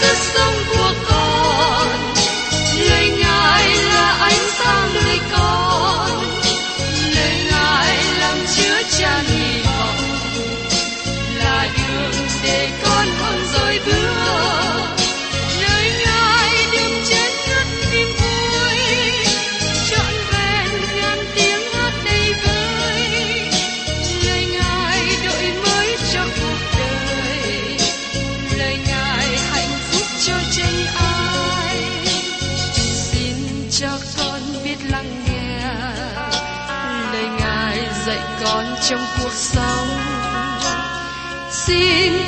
ngài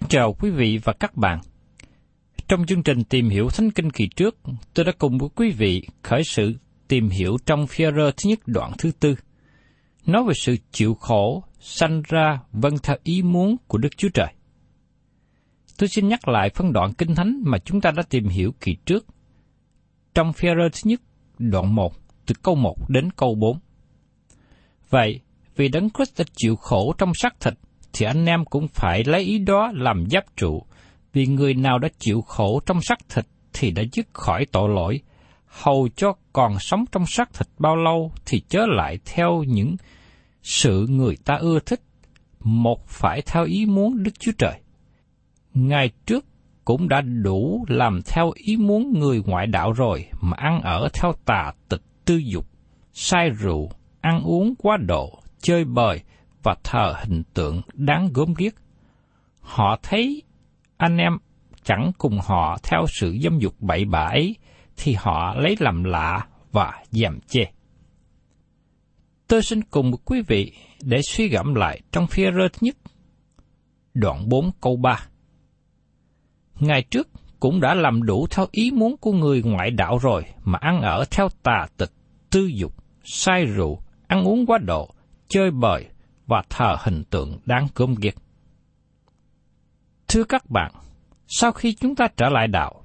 Kính chào quý vị và các bạn. Trong chương trình tìm hiểu Thánh Kinh kỳ trước, tôi đã cùng với quý vị khởi sự tìm hiểu trong phi thứ nhất đoạn thứ tư, nói về sự chịu khổ sanh ra vâng theo ý muốn của Đức Chúa Trời. Tôi xin nhắc lại phân đoạn kinh thánh mà chúng ta đã tìm hiểu kỳ trước. Trong phi thứ nhất đoạn 1, từ câu 1 đến câu 4. Vậy, vì Đấng Christ đã chịu khổ trong xác thịt, thì anh em cũng phải lấy ý đó làm giáp trụ, vì người nào đã chịu khổ trong xác thịt thì đã dứt khỏi tội lỗi, hầu cho còn sống trong xác thịt bao lâu thì chớ lại theo những sự người ta ưa thích, một phải theo ý muốn Đức Chúa Trời. Ngày trước cũng đã đủ làm theo ý muốn người ngoại đạo rồi mà ăn ở theo tà tịch tư dục, say rượu, ăn uống quá độ, chơi bời và thờ hình tượng đáng gớm ghiếc. Họ thấy anh em chẳng cùng họ theo sự dâm dục bậy bạ ấy, thì họ lấy làm lạ và dèm chê. Tôi xin cùng quý vị để suy gẫm lại trong phía rơ nhất, đoạn 4 câu 3. Ngày trước cũng đã làm đủ theo ý muốn của người ngoại đạo rồi mà ăn ở theo tà tịch, tư dục, sai rượu, ăn uống quá độ, chơi bời và thờ hình tượng đáng cơm ghét. Thưa các bạn, sau khi chúng ta trở lại đạo,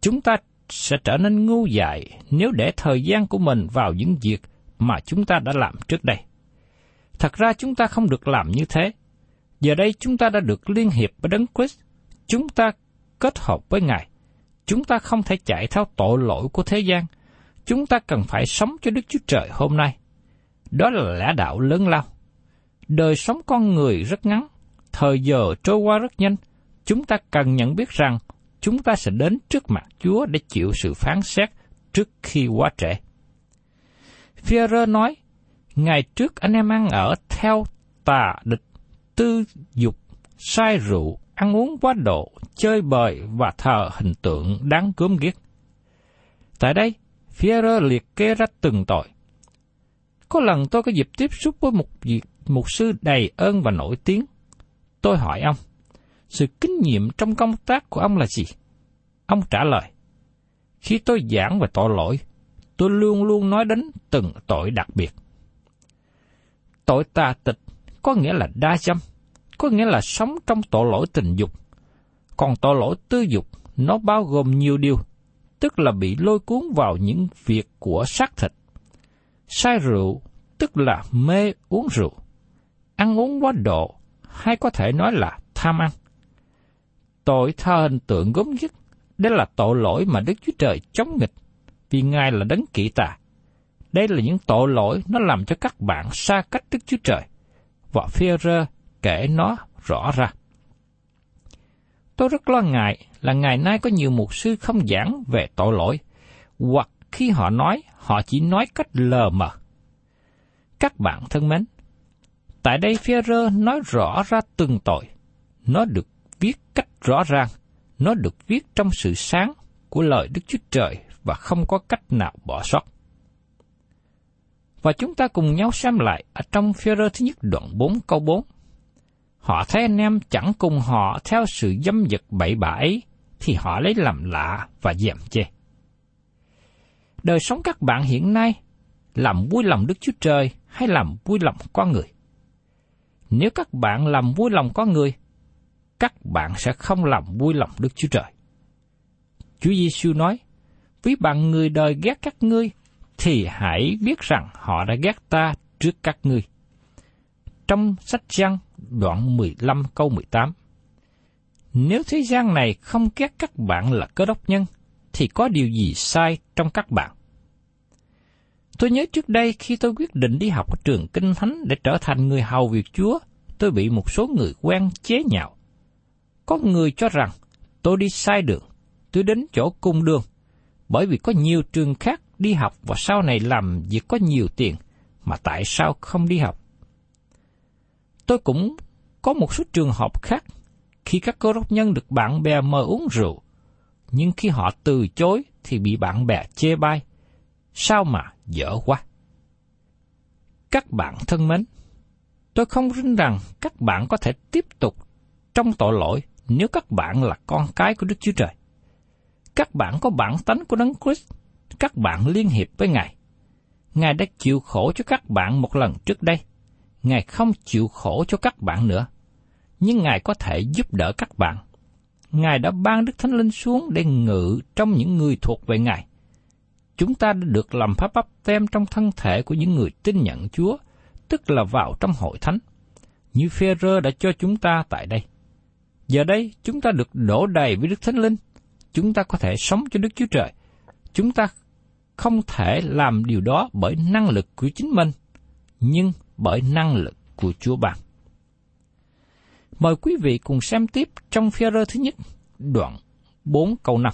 chúng ta sẽ trở nên ngu dại nếu để thời gian của mình vào những việc mà chúng ta đã làm trước đây. Thật ra chúng ta không được làm như thế. Giờ đây chúng ta đã được liên hiệp với Đấng Christ, chúng ta kết hợp với Ngài. Chúng ta không thể chạy theo tội lỗi của thế gian. Chúng ta cần phải sống cho Đức Chúa Trời hôm nay. Đó là lẽ đạo lớn lao. Đời sống con người rất ngắn, thời giờ trôi qua rất nhanh. Chúng ta cần nhận biết rằng chúng ta sẽ đến trước mặt Chúa để chịu sự phán xét trước khi quá trễ. Führer nói, ngày trước anh em ăn ở theo tà địch, tư dục, sai rượu, ăn uống quá độ, chơi bời và thờ hình tượng đáng cướm ghét. Tại đây, Führer liệt kê ra từng tội. Có lần tôi có dịp tiếp xúc với một việc mục sư đầy ơn và nổi tiếng. Tôi hỏi ông, sự kinh nghiệm trong công tác của ông là gì? Ông trả lời, khi tôi giảng về tội lỗi, tôi luôn luôn nói đến từng tội đặc biệt. Tội tà tịch có nghĩa là đa dâm, có nghĩa là sống trong tội lỗi tình dục. Còn tội lỗi tư dục, nó bao gồm nhiều điều, tức là bị lôi cuốn vào những việc của xác thịt. Sai rượu, tức là mê uống rượu. Ăn uống quá độ, hay có thể nói là tham ăn. Tội tha hình tượng gốm nhất, đây là tội lỗi mà Đức Chúa Trời chống nghịch, vì Ngài là đấng kỵ tà. Đây là những tội lỗi nó làm cho các bạn xa cách Đức Chúa Trời. Và phê rơ kể nó rõ ra. Tôi rất lo ngại là ngày nay có nhiều mục sư không giảng về tội lỗi, hoặc khi họ nói, họ chỉ nói cách lờ mờ. Các bạn thân mến, tại đây phía rơ nói rõ ra từng tội. Nó được viết cách rõ ràng, nó được viết trong sự sáng của lời Đức Chúa Trời và không có cách nào bỏ sót. Và chúng ta cùng nhau xem lại ở trong phía rơ thứ nhất đoạn 4 câu 4. Họ thấy anh em chẳng cùng họ theo sự dâm dật bậy bạ ấy, thì họ lấy làm lạ và dèm chê. Đời sống các bạn hiện nay làm vui lòng Đức Chúa Trời hay làm vui lòng con người? Nếu các bạn làm vui lòng con người, các bạn sẽ không làm vui lòng Đức Chúa Trời. Chúa Giêsu nói, với bằng người đời ghét các ngươi, thì hãy biết rằng họ đã ghét ta trước các ngươi. Trong sách Giăng đoạn 15 câu 18 Nếu thế gian này không ghét các bạn là cơ đốc nhân, thì có điều gì sai trong các bạn? Tôi nhớ trước đây khi tôi quyết định đi học ở trường Kinh Thánh để trở thành người hầu việc Chúa, tôi bị một số người quen chế nhạo. Có người cho rằng tôi đi sai đường, tôi đến chỗ cung đường, bởi vì có nhiều trường khác đi học và sau này làm việc có nhiều tiền, mà tại sao không đi học? Tôi cũng có một số trường hợp khác, khi các cơ đốc nhân được bạn bè mời uống rượu, nhưng khi họ từ chối thì bị bạn bè chê bai. Sao mà dở quá? Các bạn thân mến, tôi không tin rằng các bạn có thể tiếp tục trong tội lỗi nếu các bạn là con cái của Đức Chúa Trời. Các bạn có bản tánh của Đấng Christ, các bạn liên hiệp với Ngài. Ngài đã chịu khổ cho các bạn một lần trước đây. Ngài không chịu khổ cho các bạn nữa. Nhưng Ngài có thể giúp đỡ các bạn. Ngài đã ban Đức Thánh Linh xuống để ngự trong những người thuộc về Ngài. Chúng ta đã được làm pháp bắp tem trong thân thể của những người tin nhận Chúa, tức là vào trong hội thánh, như phê rơ đã cho chúng ta tại đây. Giờ đây, chúng ta được đổ đầy với Đức Thánh Linh. Chúng ta có thể sống cho Đức Chúa Trời. Chúng ta không thể làm điều đó bởi năng lực của chính mình, nhưng bởi năng lực của Chúa ban. Mời quý vị cùng xem tiếp trong phi rơ thứ nhất, đoạn 4 câu 5.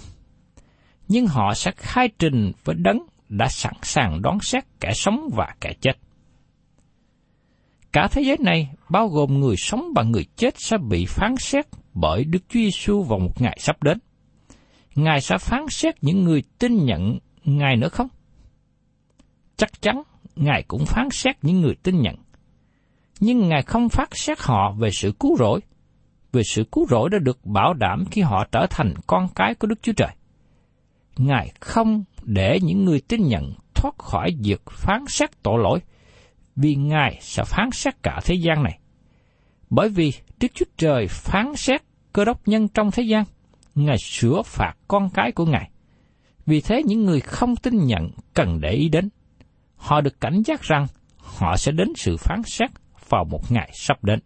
Nhưng họ sẽ khai trình với đấng đã sẵn sàng đón xét kẻ sống và kẻ chết. Cả thế giới này, bao gồm người sống và người chết sẽ bị phán xét bởi Đức Chúa Giêsu vào một ngày sắp đến. Ngài sẽ phán xét những người tin nhận Ngài nữa không? Chắc chắn Ngài cũng phán xét những người tin nhận. Nhưng Ngài không phán xét họ về sự cứu rỗi, về sự cứu rỗi đã được bảo đảm khi họ trở thành con cái của Đức Chúa Trời. Ngài không để những người tin nhận thoát khỏi việc phán xét tội lỗi, vì Ngài sẽ phán xét cả thế gian này. Bởi vì Đức Chúa Trời phán xét cơ đốc nhân trong thế gian, Ngài sửa phạt con cái của Ngài. Vì thế những người không tin nhận cần để ý đến. Họ được cảnh giác rằng họ sẽ đến sự phán xét vào một ngày sắp đến.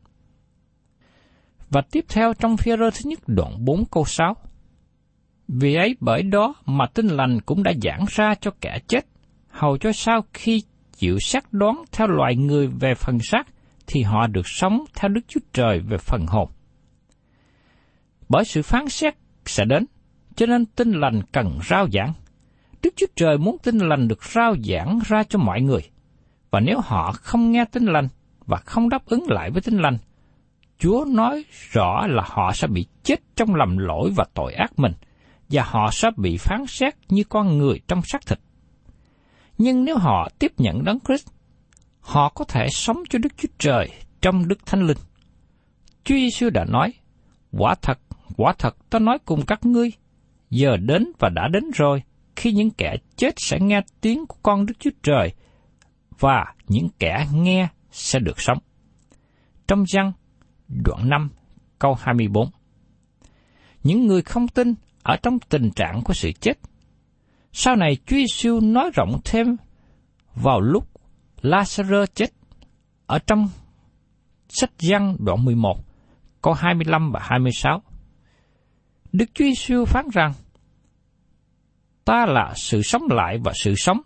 Và tiếp theo trong phía rơ thứ nhất đoạn 4 câu 6. Vì ấy bởi đó mà tin lành cũng đã giảng ra cho kẻ chết, hầu cho sau khi chịu xác đoán theo loài người về phần xác, thì họ được sống theo Đức Chúa Trời về phần hồn. Bởi sự phán xét sẽ đến, cho nên tin lành cần rao giảng. Đức Chúa Trời muốn tin lành được rao giảng ra cho mọi người. Và nếu họ không nghe tin lành và không đáp ứng lại với tin lành, Chúa nói rõ là họ sẽ bị chết trong lầm lỗi và tội ác mình, và họ sẽ bị phán xét như con người trong xác thịt. Nhưng nếu họ tiếp nhận Đấng Christ, họ có thể sống cho Đức Chúa Trời trong Đức Thánh Linh. Chúa Giêsu đã nói, quả thật, quả thật ta nói cùng các ngươi, giờ đến và đã đến rồi, khi những kẻ chết sẽ nghe tiếng của con Đức Chúa Trời, và những kẻ nghe sẽ được sống. Trong răng, đoạn 5, câu 24 những người không tin ở trong tình trạng của sự chết. Sau này Chúa Giêsu nói rộng thêm vào lúc Lazarus chết ở trong sách Giăng đoạn 11, câu 25 và 26. Đức Chúa Giêsu phán rằng, Ta là sự sống lại và sự sống,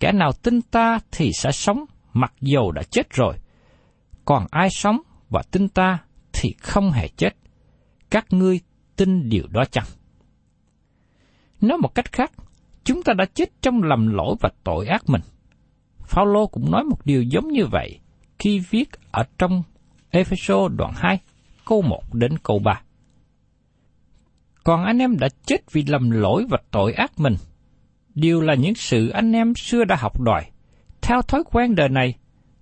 kẻ nào tin ta thì sẽ sống mặc dầu đã chết rồi. Còn ai sống và tin ta thì không hề chết. Các ngươi tin điều đó chăng? Nói một cách khác, chúng ta đã chết trong lầm lỗi và tội ác mình. Phaolô cũng nói một điều giống như vậy khi viết ở trong Ephesos đoạn 2, câu 1 đến câu 3. Còn anh em đã chết vì lầm lỗi và tội ác mình. Điều là những sự anh em xưa đã học đòi. Theo thói quen đời này,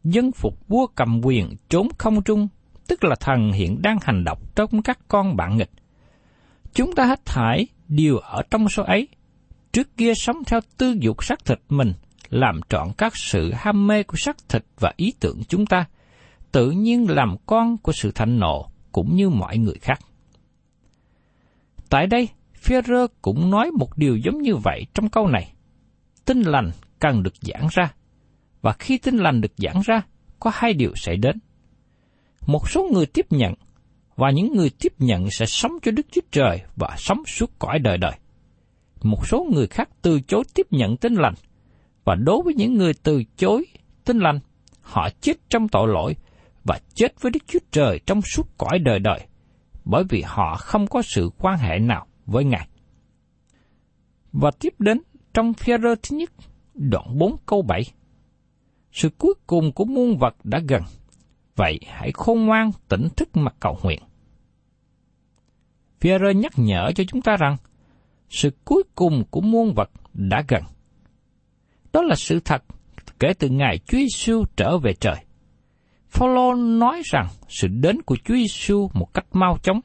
dân phục vua cầm quyền trốn không trung, tức là thần hiện đang hành động trong các con bạn nghịch. Chúng ta hết thải đều ở trong số ấy. Trước kia sống theo tư dục xác thịt mình, làm trọn các sự ham mê của xác thịt và ý tưởng chúng ta, tự nhiên làm con của sự thạnh nộ cũng như mọi người khác. Tại đây, Führer cũng nói một điều giống như vậy trong câu này. Tin lành cần được giảng ra, và khi tin lành được giảng ra, có hai điều xảy đến. Một số người tiếp nhận, và những người tiếp nhận sẽ sống cho Đức Chúa Trời và sống suốt cõi đời đời. Một số người khác từ chối tiếp nhận tin lành, và đối với những người từ chối tin lành, họ chết trong tội lỗi và chết với Đức Chúa Trời trong suốt cõi đời đời, bởi vì họ không có sự quan hệ nào với Ngài. Và tiếp đến trong phía rơ thứ nhất, đoạn 4 câu 7. Sự cuối cùng của muôn vật đã gần, vậy hãy khôn ngoan tỉnh thức mà cầu nguyện. Pierre nhắc nhở cho chúng ta rằng, sự cuối cùng của muôn vật đã gần. Đó là sự thật kể từ ngày Chúa Giêsu trở về trời. Phaolô nói rằng sự đến của Chúa Giêsu một cách mau chóng,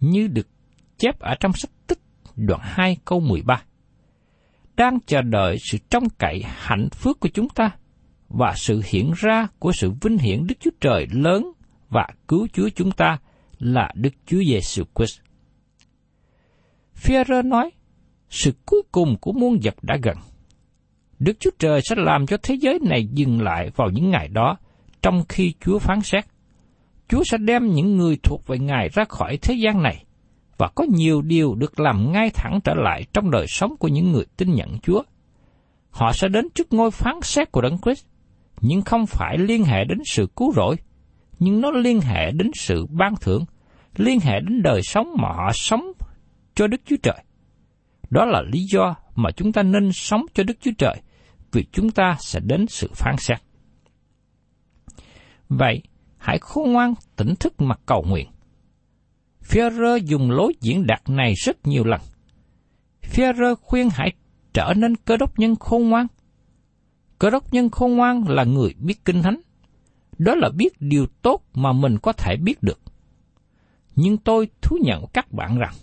như được chép ở trong sách Tích đoạn 2 câu 13. Đang chờ đợi sự trông cậy hạnh phúc của chúng ta và sự hiện ra của sự vinh hiển Đức Chúa Trời lớn và cứu Chúa chúng ta là Đức Chúa Giêsu Christ. Phêrô nói, sự cuối cùng của muôn vật đã gần. Đức Chúa Trời sẽ làm cho thế giới này dừng lại vào những ngày đó trong khi Chúa phán xét. Chúa sẽ đem những người thuộc về Ngài ra khỏi thế gian này, và có nhiều điều được làm ngay thẳng trở lại trong đời sống của những người tin nhận Chúa. Họ sẽ đến trước ngôi phán xét của Đấng Christ, nhưng không phải liên hệ đến sự cứu rỗi, nhưng nó liên hệ đến sự ban thưởng, liên hệ đến đời sống mà họ sống cho Đức Chúa Trời. Đó là lý do mà chúng ta nên sống cho Đức Chúa Trời, vì chúng ta sẽ đến sự phán xét. Vậy, hãy khôn ngoan tỉnh thức mà cầu nguyện. Führer dùng lối diễn đạt này rất nhiều lần. Führer khuyên hãy trở nên cơ đốc nhân khôn ngoan. Cơ đốc nhân khôn ngoan là người biết kinh thánh. Đó là biết điều tốt mà mình có thể biết được. Nhưng tôi thú nhận các bạn rằng,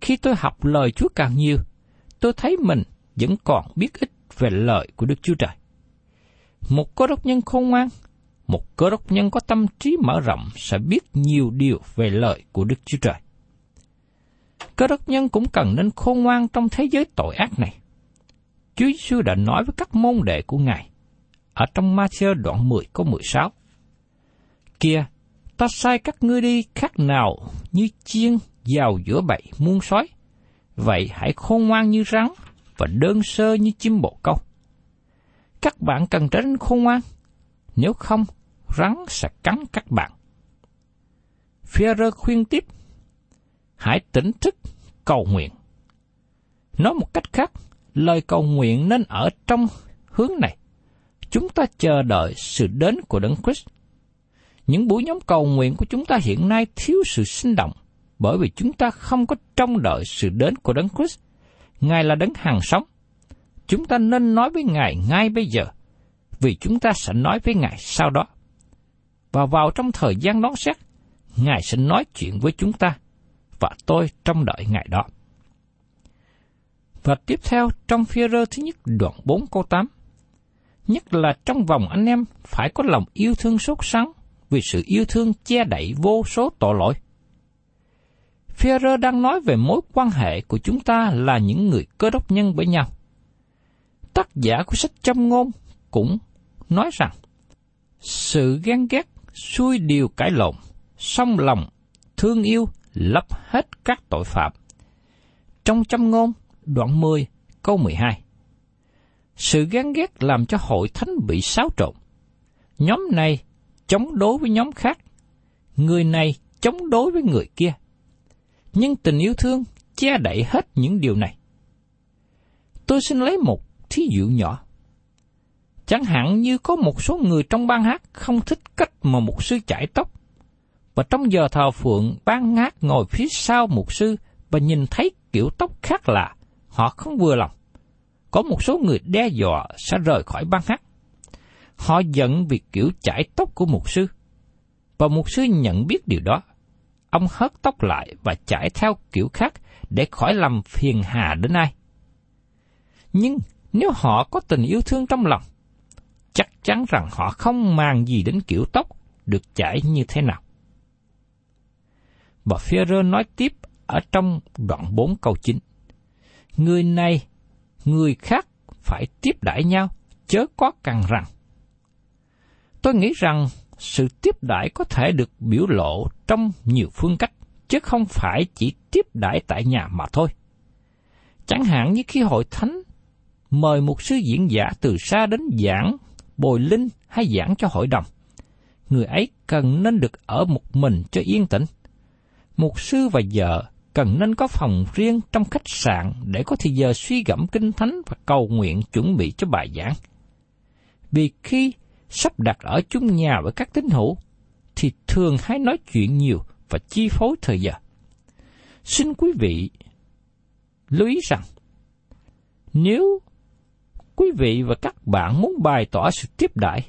khi tôi học lời Chúa càng nhiều, tôi thấy mình vẫn còn biết ít về lời của Đức Chúa Trời. Một cơ đốc nhân khôn ngoan một cơ đốc nhân có tâm trí mở rộng sẽ biết nhiều điều về lời của Đức Chúa Trời. Cơ đốc nhân cũng cần nên khôn ngoan trong thế giới tội ác này. Chúa Giêsu đã nói với các môn đệ của Ngài ở trong Matthew đoạn 10 câu 16. Kia, ta sai các ngươi đi khác nào như chiên vào giữa bầy muôn sói. Vậy hãy khôn ngoan như rắn và đơn sơ như chim bồ câu. Các bạn cần trở nên khôn ngoan, nếu không rắn sẽ cắn các bạn. Führer khuyên tiếp, hãy tỉnh thức cầu nguyện. Nói một cách khác, lời cầu nguyện nên ở trong hướng này. Chúng ta chờ đợi sự đến của Đấng Christ. Những buổi nhóm cầu nguyện của chúng ta hiện nay thiếu sự sinh động, bởi vì chúng ta không có trông đợi sự đến của Đấng Christ. Ngài là Đấng hàng sống. Chúng ta nên nói với Ngài ngay bây giờ, vì chúng ta sẽ nói với Ngài sau đó và vào trong thời gian đón xét, Ngài sẽ nói chuyện với chúng ta, và tôi trông đợi Ngài đó. Và tiếp theo trong phía rơ thứ nhất đoạn 4 câu 8, nhất là trong vòng anh em phải có lòng yêu thương sốt sắng vì sự yêu thương che đậy vô số tội lỗi. Phía rơ đang nói về mối quan hệ của chúng ta là những người cơ đốc nhân với nhau. Tác giả của sách châm ngôn cũng nói rằng, sự ghen ghét xuôi điều cãi lộn, song lòng, thương yêu lấp hết các tội phạm. Trong châm ngôn, đoạn 10, câu 12. Sự gán ghét làm cho hội thánh bị xáo trộn. Nhóm này chống đối với nhóm khác. Người này chống đối với người kia. Nhưng tình yêu thương che đậy hết những điều này. Tôi xin lấy một thí dụ nhỏ. Chẳng hạn như có một số người trong ban hát không thích cách mà mục sư chải tóc. Và trong giờ thờ phượng, ban hát ngồi phía sau mục sư và nhìn thấy kiểu tóc khác lạ, họ không vừa lòng. Có một số người đe dọa sẽ rời khỏi ban hát. Họ giận vì kiểu chải tóc của mục sư. Và mục sư nhận biết điều đó. Ông hớt tóc lại và chải theo kiểu khác để khỏi làm phiền hà đến ai. Nhưng nếu họ có tình yêu thương trong lòng, chắc chắn rằng họ không màng gì đến kiểu tóc được chải như thế nào. Và Führer nói tiếp ở trong đoạn 4 câu 9. Người này, người khác phải tiếp đãi nhau, chớ có cằn rằng. Tôi nghĩ rằng sự tiếp đãi có thể được biểu lộ trong nhiều phương cách, chứ không phải chỉ tiếp đãi tại nhà mà thôi. Chẳng hạn như khi hội thánh mời một sư diễn giả từ xa đến giảng, bồi linh hay giảng cho hội đồng. Người ấy cần nên được ở một mình cho yên tĩnh. Một sư và vợ cần nên có phòng riêng trong khách sạn để có thời giờ suy gẫm kinh thánh và cầu nguyện chuẩn bị cho bài giảng. Vì khi sắp đặt ở chung nhà với các tín hữu, thì thường hay nói chuyện nhiều và chi phối thời giờ. Xin quý vị lưu ý rằng, nếu quý vị và các bạn muốn bày tỏ sự tiếp đãi,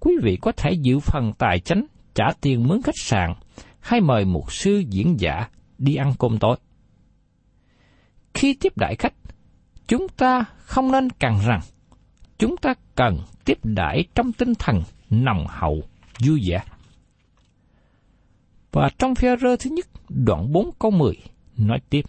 quý vị có thể giữ phần tài chánh trả tiền mướn khách sạn hay mời một sư diễn giả đi ăn cơm tối. Khi tiếp đại khách, chúng ta không nên càng rằng chúng ta cần tiếp đãi trong tinh thần nồng hậu, vui vẻ. Và trong phi rơ thứ nhất, đoạn 4 câu 10, nói tiếp.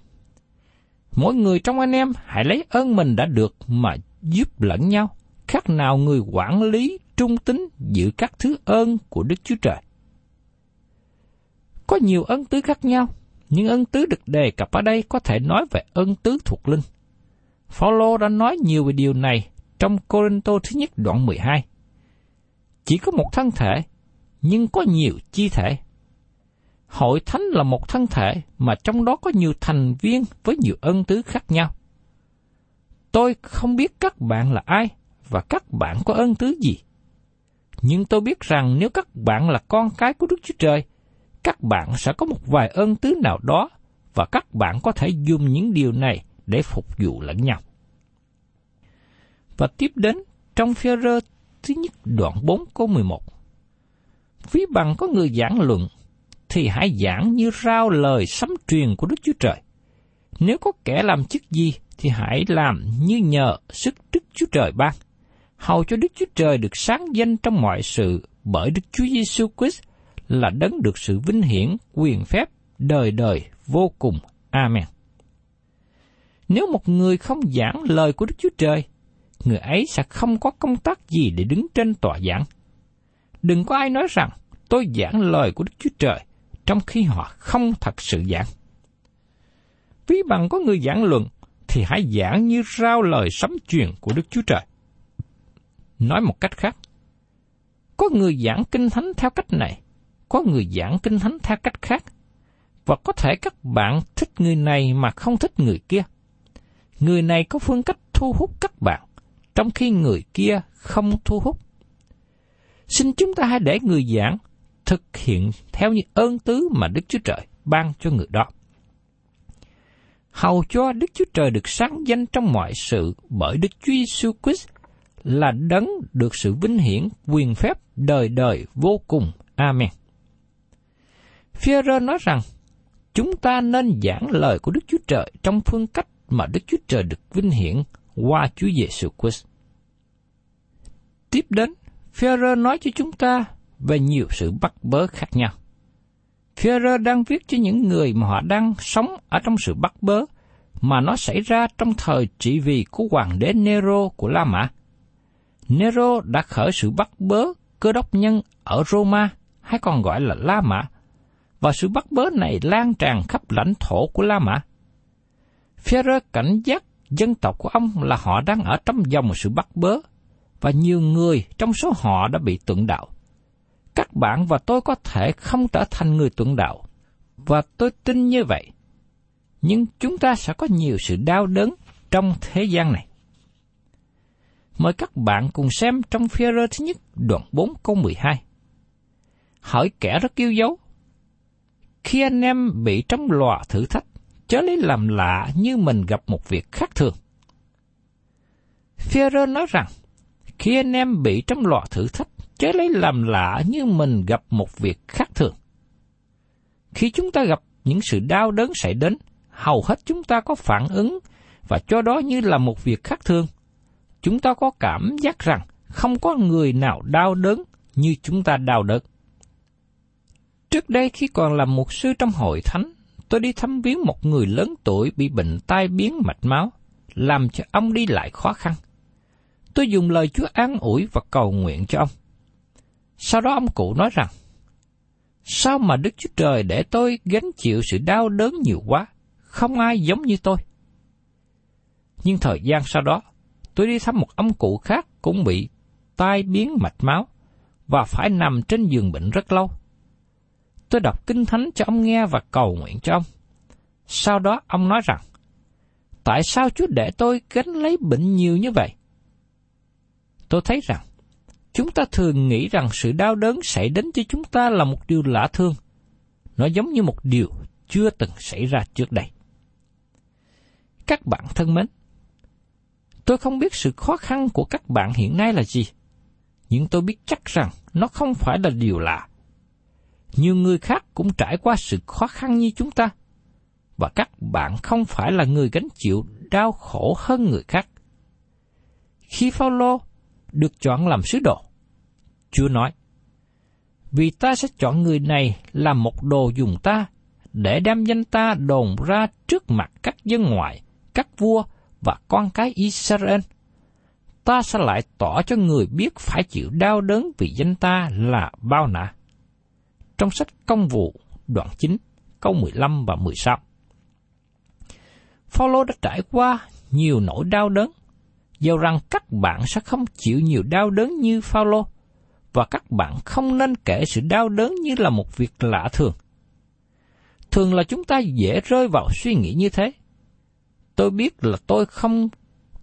Mỗi người trong anh em hãy lấy ơn mình đã được mà giúp lẫn nhau, khác nào người quản lý trung tính giữ các thứ ơn của Đức Chúa Trời. Có nhiều ân tứ khác nhau, những ân tứ được đề cập ở đây có thể nói về ân tứ thuộc linh. Phaolô đã nói nhiều về điều này trong Corinto thứ nhất đoạn 12. Chỉ có một thân thể, nhưng có nhiều chi thể. Hội thánh là một thân thể mà trong đó có nhiều thành viên với nhiều ân tứ khác nhau. Tôi không biết các bạn là ai và các bạn có ân tứ gì. Nhưng tôi biết rằng nếu các bạn là con cái của Đức Chúa Trời, các bạn sẽ có một vài ơn tứ nào đó và các bạn có thể dùng những điều này để phục vụ lẫn nhau. Và tiếp đến trong phi rơ thứ nhất đoạn 4 câu 11. Ví bằng có người giảng luận, thì hãy giảng như rao lời sấm truyền của Đức Chúa Trời. Nếu có kẻ làm chức gì, thì hãy làm như nhờ sức Đức Chúa Trời ban, hầu cho Đức Chúa Trời được sáng danh trong mọi sự bởi Đức Chúa Giêsu Christ là đấng được sự vinh hiển, quyền phép, đời đời vô cùng. Amen. Nếu một người không giảng lời của Đức Chúa Trời, người ấy sẽ không có công tác gì để đứng trên tòa giảng. Đừng có ai nói rằng tôi giảng lời của Đức Chúa Trời, trong khi họ không thật sự giảng. Ví bằng có người giảng luận, thì hãy giảng như rao lời sấm truyền của Đức Chúa Trời. Nói một cách khác, có người giảng kinh thánh theo cách này, có người giảng kinh thánh theo cách khác, và có thể các bạn thích người này mà không thích người kia. Người này có phương cách thu hút các bạn, trong khi người kia không thu hút. Xin chúng ta hãy để người giảng thực hiện theo những ơn tứ mà Đức Chúa Trời ban cho người đó. Hầu cho Đức Chúa Trời được sáng danh trong mọi sự bởi Đức Chúa Giêsu Christ là đấng được sự vinh hiển, quyền phép đời đời vô cùng. Amen. Führer nói rằng, chúng ta nên giảng lời của Đức Chúa Trời trong phương cách mà Đức Chúa Trời được vinh hiển qua Chúa Giêsu Christ. Tiếp đến, Führer nói cho chúng ta về nhiều sự bắt bớ khác nhau. Führer đang viết cho những người mà họ đang sống ở trong sự bắt bớ, mà nó xảy ra trong thời trị vì của hoàng đế Nero của La Mã. Nero đã khởi sự bắt bớ cơ đốc nhân ở Roma, hay còn gọi là La Mã, và sự bắt bớ này lan tràn khắp lãnh thổ của La Mã. Führer cảnh giác dân tộc của ông là họ đang ở trong dòng sự bắt bớ, và nhiều người trong số họ đã bị tuẫn đạo. Các bạn và tôi có thể không trở thành người tuẫn đạo, và tôi tin như vậy. Nhưng chúng ta sẽ có nhiều sự đau đớn trong thế gian này. Mời các bạn cùng xem trong phía rơ thứ nhất đoạn 4 câu 12. Hỏi kẻ rất yêu dấu. Khi anh em bị trong lò thử thách, chớ lấy làm lạ như mình gặp một việc khác thường. Führer nói rằng, khi anh em bị trong lò thử thách, chớ lấy làm lạ như mình gặp một việc khác thường. Khi chúng ta gặp những sự đau đớn xảy đến, hầu hết chúng ta có phản ứng và cho đó như là một việc khác thường. Chúng ta có cảm giác rằng không có người nào đau đớn như chúng ta đau đớn. Trước đây khi còn làm mục sư trong hội thánh, tôi đi thăm viếng một người lớn tuổi bị bệnh tai biến mạch máu, làm cho ông đi lại khó khăn. Tôi dùng lời Chúa an ủi và cầu nguyện cho ông. Sau đó ông cụ nói rằng, Sao mà Đức Chúa Trời để tôi gánh chịu sự đau đớn nhiều quá, không ai giống như tôi. Nhưng thời gian sau đó, tôi đi thăm một ông cụ khác cũng bị tai biến mạch máu và phải nằm trên giường bệnh rất lâu. Tôi đọc kinh thánh cho ông nghe và cầu nguyện cho ông. Sau đó ông nói rằng, tại sao Chúa để tôi gánh lấy bệnh nhiều như vậy? Tôi thấy rằng, chúng ta thường nghĩ rằng sự đau đớn xảy đến cho chúng ta là một điều lạ thương. Nó giống như một điều chưa từng xảy ra trước đây. Các bạn thân mến, tôi không biết sự khó khăn của các bạn hiện nay là gì, nhưng tôi biết chắc rằng nó không phải là điều lạ. Nhiều người khác cũng trải qua sự khó khăn như chúng ta, và các bạn không phải là người gánh chịu đau khổ hơn người khác. Khi Phaolô được chọn làm sứ đồ, Chúa nói, Vì ta sẽ chọn người này làm một đồ dùng ta, để đem danh ta đồn ra trước mặt các dân ngoại, các vua và con cái Israel. Ta sẽ lại tỏ cho người biết phải chịu đau đớn vì danh ta là bao nạ. Trong sách công vụ, đoạn 9, câu 15 và 16. Phaolô đã trải qua nhiều nỗi đau đớn, dầu rằng các bạn sẽ không chịu nhiều đau đớn như Phaolô và các bạn không nên kể sự đau đớn như là một việc lạ thường. Thường là chúng ta dễ rơi vào suy nghĩ như thế. Tôi biết là tôi không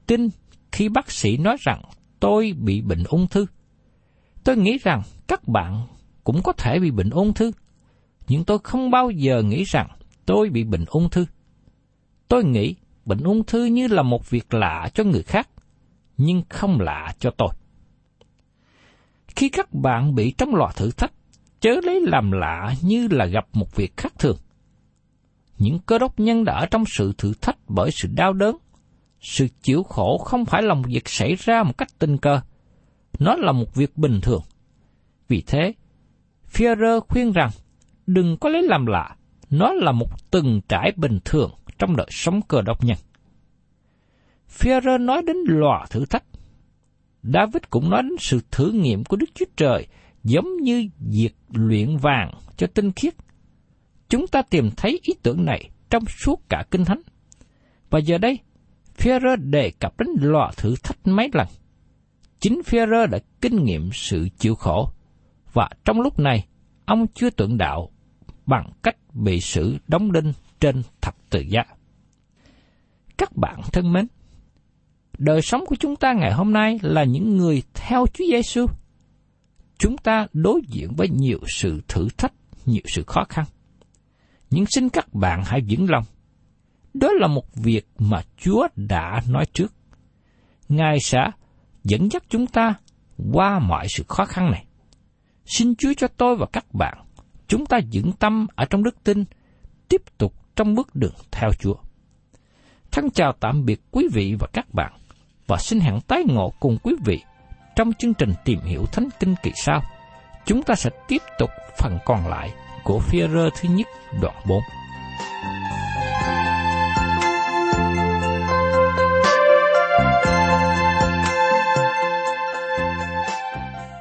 tin khi bác sĩ nói rằng tôi bị bệnh ung thư. Tôi nghĩ rằng các bạn cũng có thể bị bệnh ung thư, nhưng tôi không bao giờ nghĩ rằng tôi bị bệnh ung thư. Tôi nghĩ bệnh ung thư như là một việc lạ cho người khác, nhưng không lạ cho tôi. Khi các bạn bị trong lò thử thách, chớ lấy làm lạ như là gặp một việc khác thường. Những cơ đốc nhân đã ở trong sự thử thách bởi sự đau đớn. Sự chịu khổ không phải là một việc xảy ra một cách tình cờ. Nó là một việc bình thường. Vì thế, Führer khuyên rằng đừng có lấy làm lạ, nó là một từng trải bình thường trong đời sống cơ đốc nhân. Führer nói đến lò thử thách. David cũng nói đến sự thử nghiệm của Đức Chúa Trời giống như việc luyện vàng cho tinh khiết. Chúng ta tìm thấy ý tưởng này trong suốt cả Kinh Thánh. Và giờ đây, Führer đề cập đến lò thử thách mấy lần. Chính Führer đã kinh nghiệm sự chịu khổ, và trong lúc này, ông chưa tượng đạo bằng cách bị xử đóng đinh trên thập tự giá. Các bạn thân mến, đời sống của chúng ta ngày hôm nay là những người theo Chúa Giêsu. Chúng ta đối diện với nhiều sự thử thách, nhiều sự khó khăn. Nhưng xin các bạn hãy vững lòng. Đó là một việc mà Chúa đã nói trước. Ngài sẽ dẫn dắt chúng ta qua mọi sự khó khăn này. Xin Chúa cho tôi và các bạn, chúng ta vững tâm ở trong đức tin, tiếp tục trong bước đường theo Chúa. Thân chào tạm biệt quý vị và các bạn, và xin hẹn tái ngộ cùng quý vị trong chương trình tìm hiểu Thánh Kinh kỳ sau. Chúng ta sẽ tiếp tục phần còn lại của phía rơ thứ nhất đoạn 4.